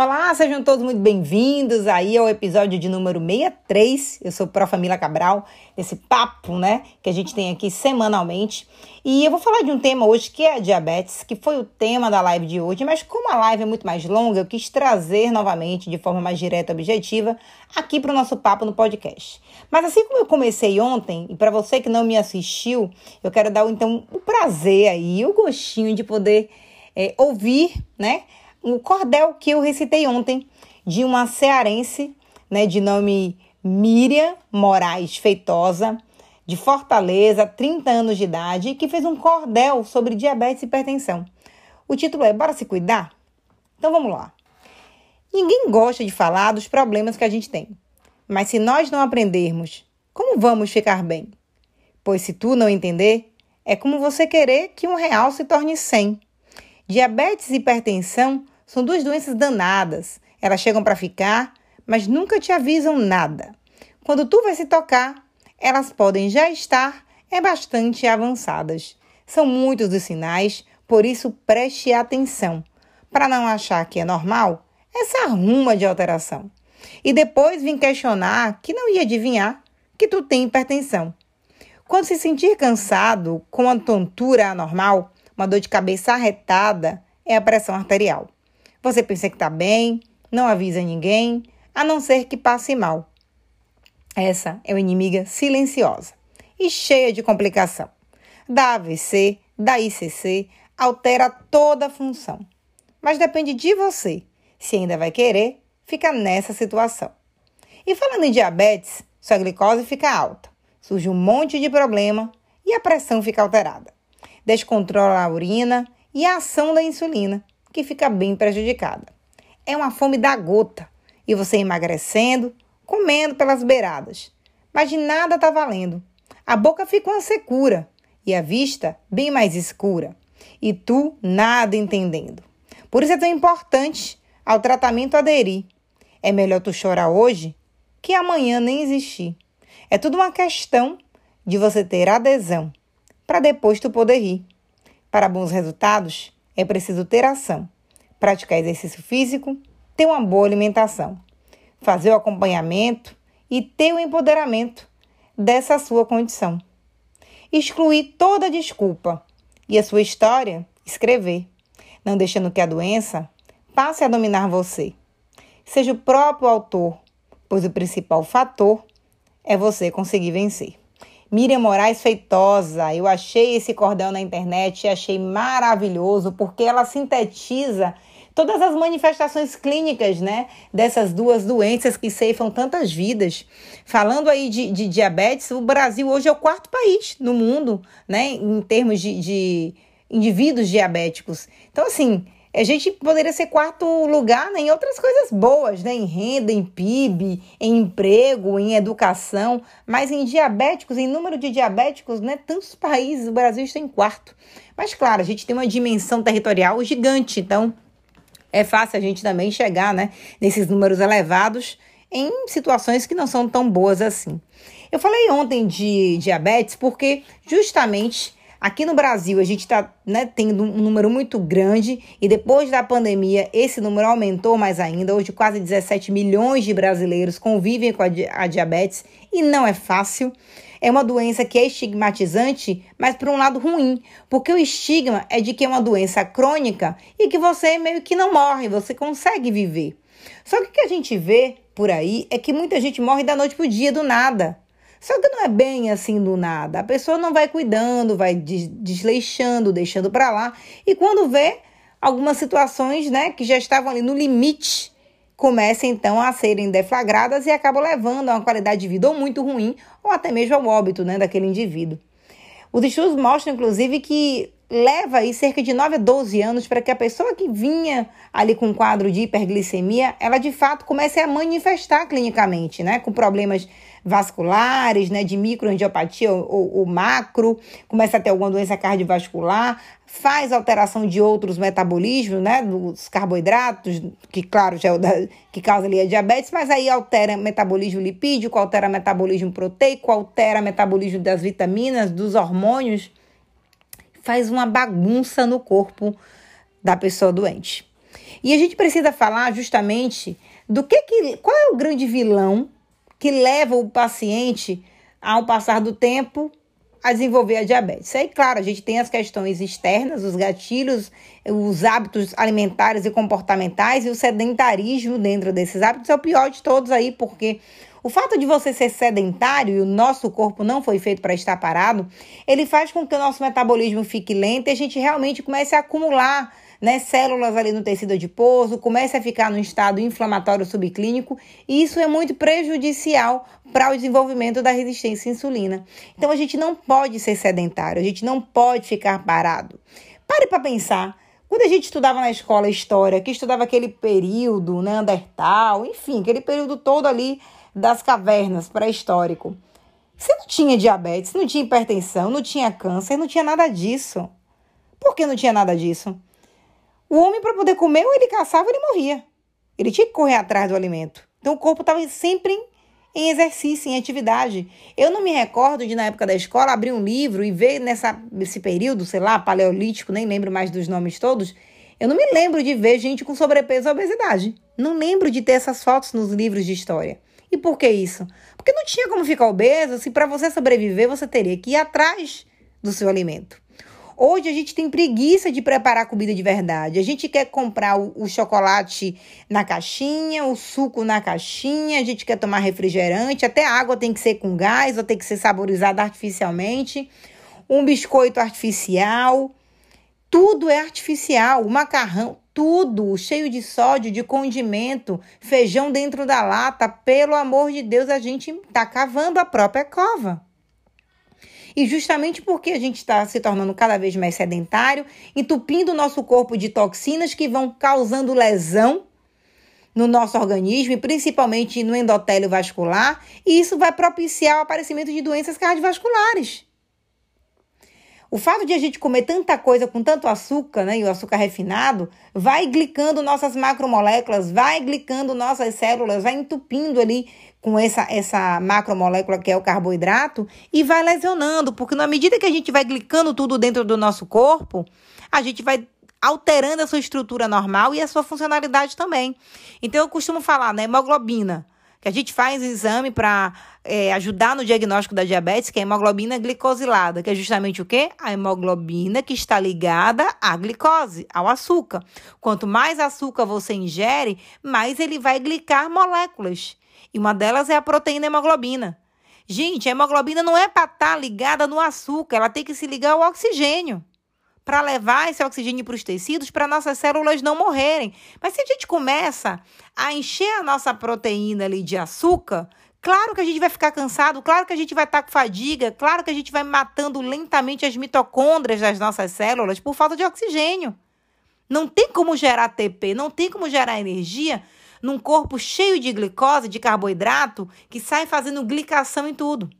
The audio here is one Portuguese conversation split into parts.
Olá, sejam todos muito bem-vindos aí ao episódio de número 63. Eu sou Prof. Mila Cabral, esse papo, né, que a gente tem aqui semanalmente. E eu vou falar de um tema hoje que é a diabetes, que foi o tema da live de hoje, mas como a live é muito mais longa, eu quis trazer novamente, de forma mais direta e objetiva, aqui para o nosso papo no podcast. Mas assim como eu comecei ontem, e para você que não me assistiu, eu quero dar então o prazer aí, o gostinho de poder é, ouvir, né? O cordel que eu recitei ontem de uma cearense, né, de nome Miriam Moraes Feitosa, de Fortaleza, 30 anos de idade, que fez um cordel sobre diabetes e hipertensão. O título é Bora se cuidar? Então vamos lá. Ninguém gosta de falar dos problemas que a gente tem. Mas se nós não aprendermos, como vamos ficar bem? Pois se tu não entender, é como você querer que um real se torne cem. Diabetes e hipertensão são duas doenças danadas. Elas chegam para ficar, mas nunca te avisam nada. Quando tu vai se tocar, elas podem já estar é bastante avançadas. São muitos os sinais, por isso preste atenção, para não achar que é normal essa ruma de alteração. E depois vim questionar que não ia adivinhar que tu tem hipertensão. Quando se sentir cansado, com uma tontura anormal, uma dor de cabeça arretada, é a pressão arterial. Você pensa que está bem, não avisa ninguém, a não ser que passe mal. Essa é uma inimiga silenciosa e cheia de complicação. Da AVC, da ICC, altera toda a função. Mas depende de você se ainda vai querer ficar nessa situação. E falando em diabetes, sua glicose fica alta, surge um monte de problema e a pressão fica alterada descontrola a urina e a ação da insulina, que fica bem prejudicada. É uma fome da gota e você emagrecendo, comendo pelas beiradas. Mas de nada está valendo. A boca fica uma secura e a vista bem mais escura. E tu nada entendendo. Por isso é tão importante ao tratamento aderir. É melhor tu chorar hoje que amanhã nem existir. É tudo uma questão de você ter adesão para depois tu poder rir. Para bons resultados, é preciso ter ação, praticar exercício físico, ter uma boa alimentação, fazer o acompanhamento e ter o empoderamento dessa sua condição. Excluir toda desculpa e a sua história escrever, não deixando que a doença passe a dominar você. Seja o próprio autor, pois o principal fator é você conseguir vencer. Miriam Moraes Feitosa. Eu achei esse cordel na internet e achei maravilhoso porque ela sintetiza todas as manifestações clínicas, né, dessas duas doenças que ceifam tantas vidas. Falando aí de, de diabetes, o Brasil hoje é o quarto país no mundo, né, em termos de, de indivíduos diabéticos. Então, assim, a gente poderia ser quarto lugar né, em outras coisas boas, né? Em renda, em PIB, em emprego, em educação, mas em diabéticos, em número de diabéticos, né? Tantos países, o Brasil está em quarto. Mas claro, a gente tem uma dimensão territorial gigante, então é fácil a gente também chegar, né, nesses números elevados em situações que não são tão boas assim. Eu falei ontem de diabetes porque justamente Aqui no Brasil, a gente está né, tendo um número muito grande e depois da pandemia, esse número aumentou mais ainda. Hoje, quase 17 milhões de brasileiros convivem com a, di a diabetes e não é fácil. É uma doença que é estigmatizante, mas por um lado ruim, porque o estigma é de que é uma doença crônica e que você meio que não morre, você consegue viver. Só que o que a gente vê por aí é que muita gente morre da noite pro dia do nada. Só que não é bem assim do nada. A pessoa não vai cuidando, vai desleixando, deixando para lá. E quando vê algumas situações, né, que já estavam ali no limite, começam então a serem deflagradas e acabam levando a uma qualidade de vida ou muito ruim ou até mesmo ao óbito, né, daquele indivíduo. Os estudos mostram, inclusive, que leva aí cerca de 9 a 12 anos para que a pessoa que vinha ali com um quadro de hiperglicemia, ela de fato comece a manifestar clinicamente, né, com problemas vasculares, né, de microangiopatia ou, ou, macro, começa a ter alguma doença cardiovascular, faz alteração de outros metabolismos, né, dos carboidratos, que claro, já é da, que causa ali a diabetes, mas aí altera metabolismo lipídico, altera metabolismo proteico, altera metabolismo das vitaminas, dos hormônios, faz uma bagunça no corpo da pessoa doente. E a gente precisa falar justamente do que, que qual é o grande vilão que leva o paciente ao passar do tempo a desenvolver a diabetes. Aí, claro, a gente tem as questões externas, os gatilhos, os hábitos alimentares e comportamentais e o sedentarismo dentro desses hábitos é o pior de todos aí, porque o fato de você ser sedentário e o nosso corpo não foi feito para estar parado, ele faz com que o nosso metabolismo fique lento e a gente realmente comece a acumular né, células ali no tecido adiposo, comece a ficar no estado inflamatório subclínico, e isso é muito prejudicial para o desenvolvimento da resistência à insulina. Então a gente não pode ser sedentário, a gente não pode ficar parado. Pare para pensar. Quando a gente estudava na escola história, que estudava aquele período, né, Neandertal, enfim, aquele período todo ali das cavernas pré-histórico. Você não tinha diabetes, não tinha hipertensão, não tinha câncer, não tinha nada disso. Por que não tinha nada disso? O homem, para poder comer, ou ele caçava, ele morria. Ele tinha que correr atrás do alimento. Então, o corpo estava sempre em exercício, em atividade. Eu não me recordo de, na época da escola, abrir um livro e ver nessa, nesse período, sei lá, paleolítico, nem lembro mais dos nomes todos. Eu não me lembro de ver gente com sobrepeso ou obesidade. Não lembro de ter essas fotos nos livros de história. E por que isso? Porque não tinha como ficar obeso se para você sobreviver você teria que ir atrás do seu alimento. Hoje a gente tem preguiça de preparar comida de verdade. A gente quer comprar o, o, chocolate na caixinha, o suco na caixinha, a gente quer tomar refrigerante, até a água tem que ser com gás ou tem que ser saborizada artificialmente, um biscoito artificial. Tudo é artificial, o macarrão, tudo cheio de sódio, de condimento, feijão dentro da lata. Pelo amor de Deus, a gente está cavando a própria cova. E justamente porque a gente está se tornando cada vez mais sedentário, entupindo o nosso corpo de toxinas que vão causando lesão no nosso organismo e principalmente no endotélio vascular, e isso vai propiciar o aparecimento de doenças cardiovasculares. O fato de a gente comer tanta coisa com tanto açúcar, né, e o açúcar refinado, vai glicando nossas macromoléculas, vai glicando nossas células, vai entupindo ali com essa, essa macromolécula que é o carboidrato e vai lesionando, porque na medida que a gente vai glicando tudo dentro do nosso corpo, a gente vai alterando a sua estrutura normal e a sua funcionalidade também. Então eu costumo falar, né, hemoglobina que a gente faz exame para é, ajudar no diagnóstico da diabetes, que é a hemoglobina glicosilada, que é justamente o quê? A hemoglobina que está ligada à glicose, ao açúcar. Quanto mais açúcar você ingere, mais ele vai glicar moléculas. E uma delas é a proteína hemoglobina. Gente, a hemoglobina não é para estar tá ligada no açúcar, ela tem que se ligar ao oxigênio para levar esse oxigênio para os tecidos, para nossas células não morrerem. Mas se a gente começa a encher a nossa proteína ali de açúcar, claro que a gente vai ficar cansado, claro que a gente vai estar tá com fadiga, claro que a gente vai matando lentamente as mitocôndrias das nossas células por falta de oxigênio. Não tem como gerar ATP, não tem como gerar energia num corpo cheio de glicose, de carboidrato, que sai fazendo glicação em tudo.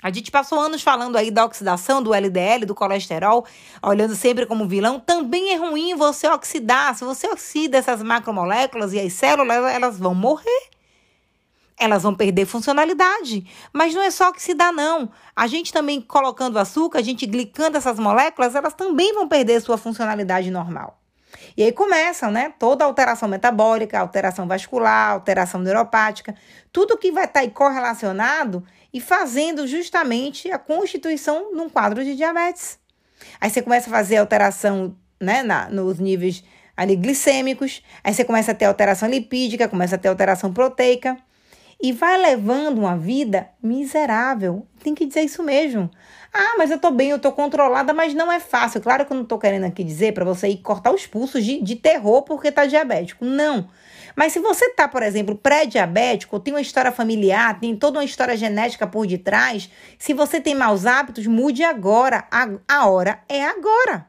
A gente passou anos falando aí da oxidação do LDL, do colesterol, olhando sempre como vilão. Também é ruim você oxidar. Se você oxida essas macromoléculas e as células, elas vão morrer. Elas vão perder funcionalidade. Mas não é só oxidar, não. A gente também colocando açúcar, a gente glicando essas moléculas, elas também vão perder sua funcionalidade normal. E aí começam, né? Toda alteração metabólica, alteração vascular, alteração neuropática, tudo que vai estar tá aí correlacionado e fazendo justamente a constituição num quadro de diabetes. Aí você começa a fazer alteração né, na, nos níveis ali glicêmicos, aí você começa a ter alteração lipídica, começa a ter alteração proteica e vai levando uma vida miserável. Tem que dizer isso mesmo. Ah, mas eu tô bem, eu tô controlada, mas não é fácil. Claro que eu não tô querendo aqui dizer para você ir cortar os pulsos de, de terror porque tá diabético. Não. Mas se você tá, por exemplo, pré-diabético, tem uma história familiar, tem toda uma história genética por detrás, se você tem maus hábitos, mude agora. A, a hora é agora.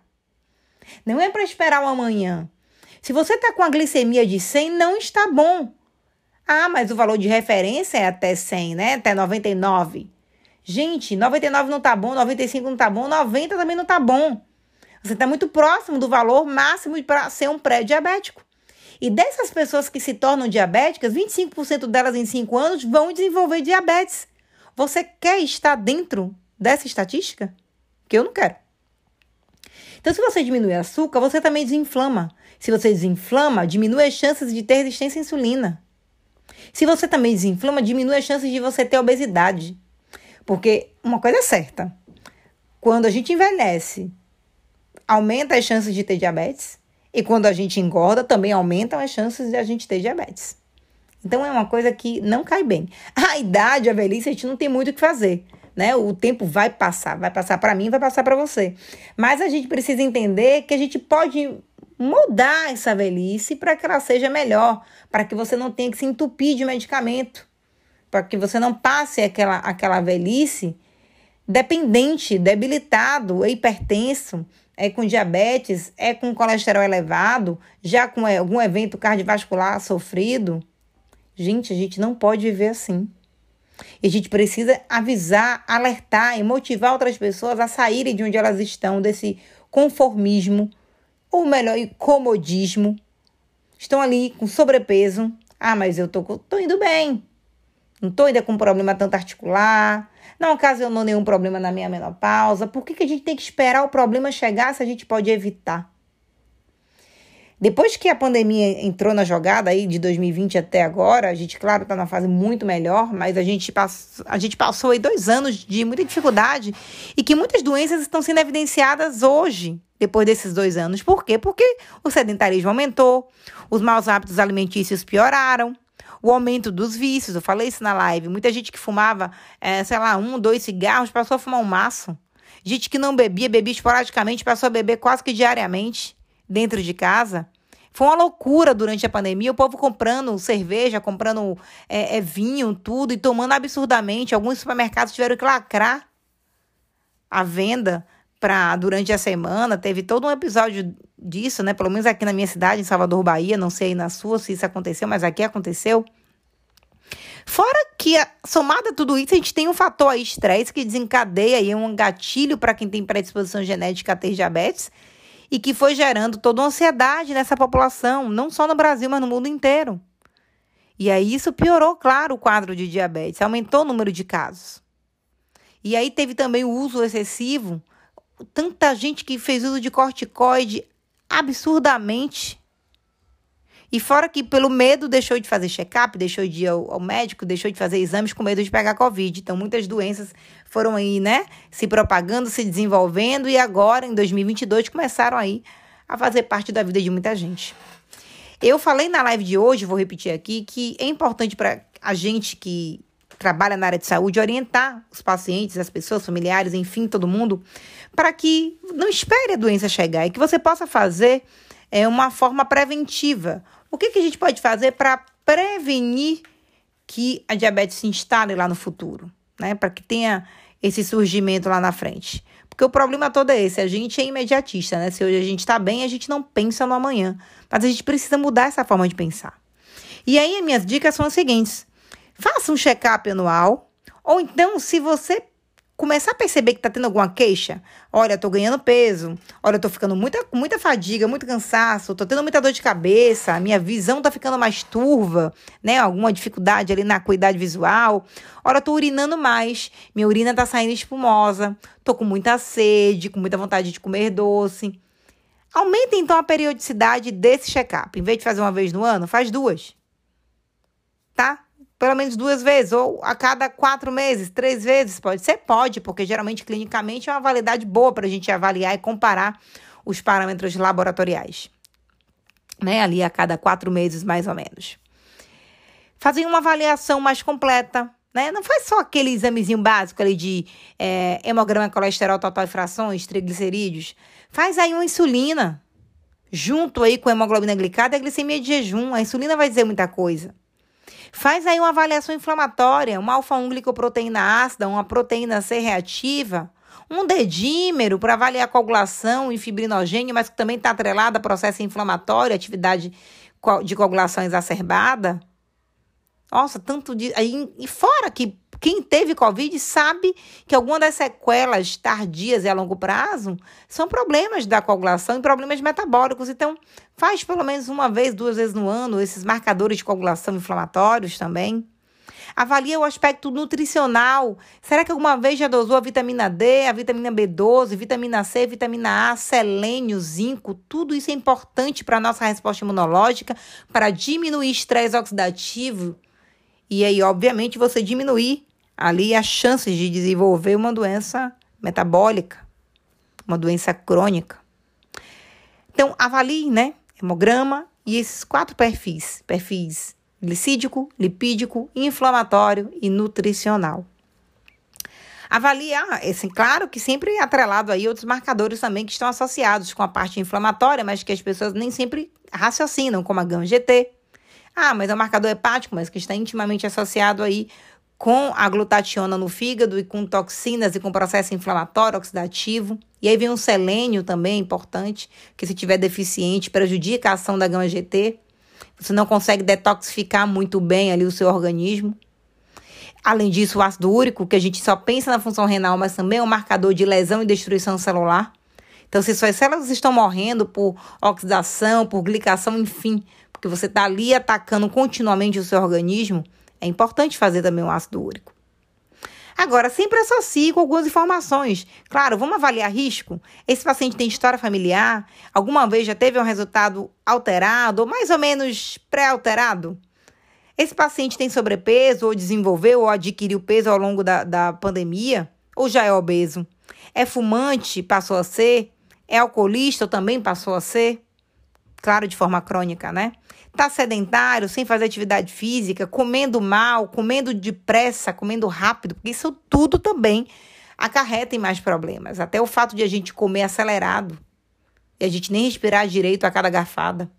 Não é para esperar o amanhã. Se você tá com a glicemia de 100, não está bom. Ah, mas o valor de referência é até 100, né? Até 99. Gente, 99 não tá bom, 95 não tá bom, 90 também não tá bom. Você está muito próximo do valor máximo para ser um pré-diabético. E dessas pessoas que se tornam diabéticas, 25% delas em 5 anos vão desenvolver diabetes. Você quer estar dentro dessa estatística? Que eu não quero. Então, se você diminui açúcar, você também desinflama. Se você desinflama, diminui as chances de ter resistência à insulina. Se você também desinflama, diminui as chances de você ter obesidade. Porque uma coisa é certa: quando a gente envelhece, aumenta as chances de ter diabetes. E quando a gente engorda, também aumentam as chances de a gente ter diabetes. Então é uma coisa que não cai bem. A idade, a velhice, a gente não tem muito o que fazer. Né? O tempo vai passar, vai passar para mim, vai passar para você. Mas a gente precisa entender que a gente pode mudar essa velhice para que ela seja melhor, para que você não tenha que se entupir de medicamento, para que você não passe aquela, aquela velhice dependente, debilitado, hipertenso, é com diabetes, é com colesterol elevado, já com algum evento cardiovascular sofrido. Gente, a gente não pode viver assim. E a gente precisa avisar, alertar e motivar outras pessoas a saírem de onde elas estão, desse conformismo, ou melhor, comodismo. Estão ali com sobrepeso. Ah, mas eu tô, tô indo bem. Não tô ainda com problema tanto articular. Não ocasionou nenhum problema na minha menopausa. Por que, que a gente tem que esperar o problema chegar se a gente pode evitar? Depois que a pandemia entrou na jogada aí de 2020 até agora, a gente, claro, está numa fase muito melhor, mas a gente, passou, a gente passou aí dois anos de muita dificuldade e que muitas doenças estão sendo evidenciadas hoje, depois desses dois anos. Por quê? Porque o sedentarismo aumentou, os maus hábitos alimentícios pioraram, o aumento dos vícios, eu falei isso na live. Muita gente que fumava, é, sei lá, um, dois cigarros, passou a fumar um maço. Gente que não bebia, bebia esporadicamente, passou a beber quase que diariamente dentro de casa. Foi uma loucura durante a pandemia, o povo comprando cerveja, comprando é, é, vinho, tudo, e tomando absurdamente. Alguns supermercados tiveram que lacrar a venda para durante a semana. Teve todo um episódio disso, né? Pelo menos aqui na minha cidade, em Salvador, Bahia. Não sei aí na sua se isso aconteceu, mas aqui aconteceu. Fora que, somada a tudo isso, a gente tem um fator aí, estresse, que desencadeia aí um gatilho para quem tem predisposição genética a ter diabetes e que foi gerando toda uma ansiedade nessa população, não só no Brasil, mas no mundo inteiro. E aí isso piorou, claro, o quadro de diabetes, aumentou o número de casos. E aí teve também o uso excessivo tanta gente que fez uso de corticoide absurdamente. E fora que pelo medo deixou de fazer check-up, deixou de ir ao, ao, médico, deixou de fazer exames com medo de pegar Covid. Então muitas doenças foram aí, né, se propagando, se desenvolvendo e agora em 2022 começaram aí a fazer parte da vida de muita gente. Eu falei na live de hoje, vou repetir aqui, que é importante para a gente que trabalha na área de saúde orientar os pacientes, as pessoas, familiares, enfim, todo mundo, para que não espere a doença chegar e que você possa fazer é, uma forma preventiva. O que, que a gente pode fazer para prevenir que a diabetes se instale lá no futuro, né? Para que tenha esse surgimento lá na frente. Porque o problema todo é esse, a gente é imediatista, né? Se hoje a gente está bem, a gente não pensa no amanhã. Mas a gente precisa mudar essa forma de pensar. E aí, minhas dicas são as seguintes. Faça um check-up anual. Ou então, se você começar a perceber que está tendo alguma queixa, olha, estou ganhando peso, olha, estou ficando muita, muita fadiga, muito cansaço, estou tendo muita dor de cabeça, minha visão está ficando mais turva, né? Alguma dificuldade ali na acuidade visual. Olha, estou urinando mais, minha urina está saindo espumosa, estou com muita sede, com muita vontade de comer doce. Aumente então a periodicidade desse check-up. Em vez de fazer uma vez no ano, faz duas. Tá? Pelo menos duas vezes, ou a cada quatro meses, três vezes, pode ser? Pode, porque geralmente clinicamente é uma validade boa para a gente avaliar e comparar os parâmetros laboratoriais. Né? Ali a cada quatro meses, mais ou menos. Fazer uma avaliação mais completa, né? Não faz só aquele examezinho básico ali de é, hemograma, colesterol total e frações, triglicerídeos. Faz aí uma insulina, junto aí com a hemoglobina glicada e a glicemia de jejum. A insulina vai dizer muita coisa. Faz aí uma avaliação inflamatória, uma alfa-1-glicoproteína ácida, uma proteína C reativa, um dedímero para avaliar a coagulação e fibrinogênio, mas que também está atrelada a processo inflamatório, atividade de coagulação exacerbada. Nossa, tanto de. E fora que quem teve Covid sabe que alguma das sequelas tardias e a longo prazo são problemas da coagulação e problemas metabólicos. Então, faz pelo menos uma vez, duas vezes no ano esses marcadores de coagulação inflamatórios também. Avalie o aspecto nutricional. Será que alguma vez já dosou a vitamina D, a vitamina B12, vitamina C, vitamina A, selênio, zinco? Tudo isso é importante para a nossa resposta imunológica, para diminuir estresse oxidativo. E aí, obviamente, você diminuir ali as chances de desenvolver uma doença metabólica, uma doença crônica. Então, avalie, né? Hemograma e esses quatro perfis: perfis glicídico, lipídico, inflamatório e nutricional. Avaliar, assim, claro que sempre atrelado aí outros marcadores também que estão associados com a parte inflamatória, mas que as pessoas nem sempre raciocinam, como a GAM-GT. Ah, mas é um marcador hepático, mas que está intimamente associado aí com a glutationa no fígado e com toxinas e com processo inflamatório oxidativo. E aí vem um selênio também importante, que se tiver deficiente prejudica a ação da gama-GT. Você não consegue detoxificar muito bem ali o seu organismo. Além disso, o ácido úrico, que a gente só pensa na função renal, mas também é um marcador de lesão e destruição celular. Então, se suas células estão morrendo por oxidação, por glicação, enfim, porque você está ali atacando continuamente o seu organismo, é importante fazer também o ácido úrico. Agora, sempre associe com algumas informações. Claro, vamos avaliar risco. Esse paciente tem história familiar? Alguma vez já teve um resultado alterado ou mais ou menos pré-alterado? Esse paciente tem sobrepeso ou desenvolveu ou adquiriu peso ao longo da, da pandemia? Ou já é obeso? É fumante? Passou a ser? É alcoolista ou também passou a ser? Claro, de forma crônica, né? Tá sedentário, sem fazer atividade física, comendo mal, comendo depressa, comendo rápido, porque isso tudo também acarreta em mais problemas. Até o fato de a gente comer acelerado e a gente nem respirar direito a cada garfada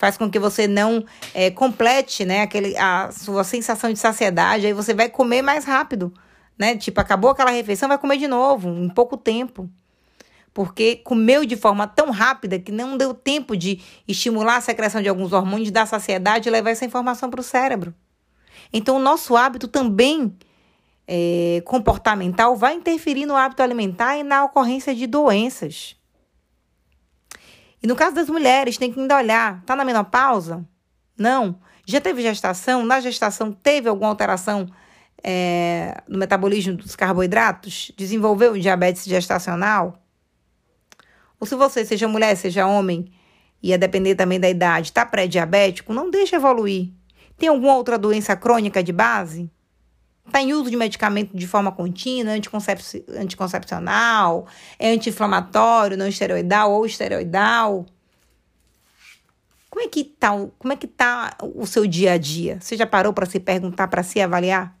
faz com que você não é, complete, né, aquele, a sua sensação de saciedade, aí você vai comer mais rápido, né? Tipo, acabou aquela refeição, vai comer de novo, em pouco tempo porque comeu de forma tão rápida que não deu tempo de estimular a secreção de alguns hormônios da saciedade e levar essa informação para o cérebro. Então, o nosso hábito também é, comportamental vai interferir no hábito alimentar e na ocorrência de doenças. E no caso das mulheres, tem que ainda olhar: está na menopausa? Não. Já teve gestação? Na gestação teve alguma alteração é, no metabolismo dos carboidratos? Desenvolveu diabetes gestacional? Ou se você, seja mulher, seja homem, e a depender também da idade, está pré-diabético, não deixa evoluir. Tem alguma outra doença crônica de base? Está em uso de medicamento de forma contínua, anticoncep anticoncepcional, é anti-inflamatório, não esteroidal ou esteroidal? Como é que tá, como é que tá o seu dia a dia? Você já parou para se perguntar, para se avaliar?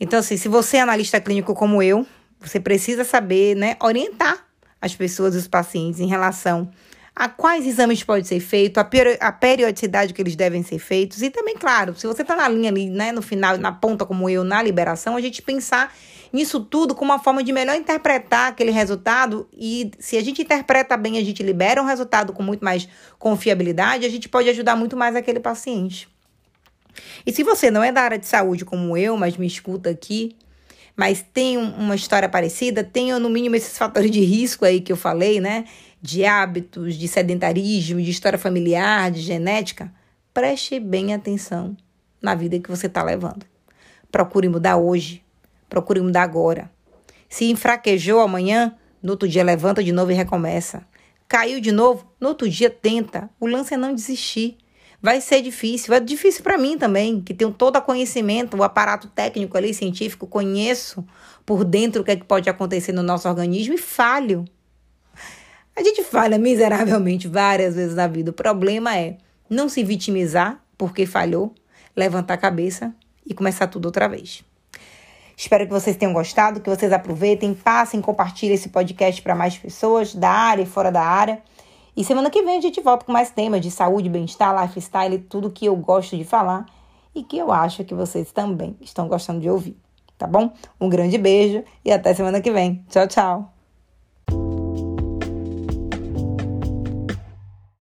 Então, assim, se você é analista clínico como eu, você precisa saber, né, orientar as pessoas, os pacientes, em relação a quais exames pode ser feito, a, periodicidade que eles devem ser feitos. E também, claro, se você está na linha ali, né, no final, na ponta como eu, na liberação, a gente pensar nisso tudo como uma forma de melhor interpretar aquele resultado. E se a gente interpreta bem, a gente libera um resultado com muito mais confiabilidade, a gente pode ajudar muito mais aquele paciente. E se você não é da área de saúde como eu, mas me escuta aqui, mas tem uma história parecida, tem no mínimo esses fatores de risco aí que eu falei, né? De hábitos, de sedentarismo, de história familiar, de genética. Preste bem atenção na vida que você está levando. Procure mudar hoje. Procure mudar agora. Se enfraquejou amanhã, no outro dia levanta de novo e recomeça. Caiu de novo, no outro dia tenta. O lance é não desistir vai ser difícil. É difícil para mim também, que tenho todo o conhecimento, o aparato técnico ali, científico, conheço por dentro o que, é que pode acontecer no nosso organismo e falho. A gente falha miseravelmente várias vezes na vida. O problema é não se vitimizar porque falhou, levantar a cabeça e começar tudo outra vez. Espero que vocês tenham gostado, que vocês aproveitem, passem, compartilhem esse podcast para mais pessoas da área e fora da área. E semana que vem a gente volta com mais temas de saúde, bem-estar, lifestyle, tudo que eu gosto de falar e que eu acho que vocês também estão gostando de ouvir, tá bom? Um grande beijo e até semana que vem. Tchau, tchau.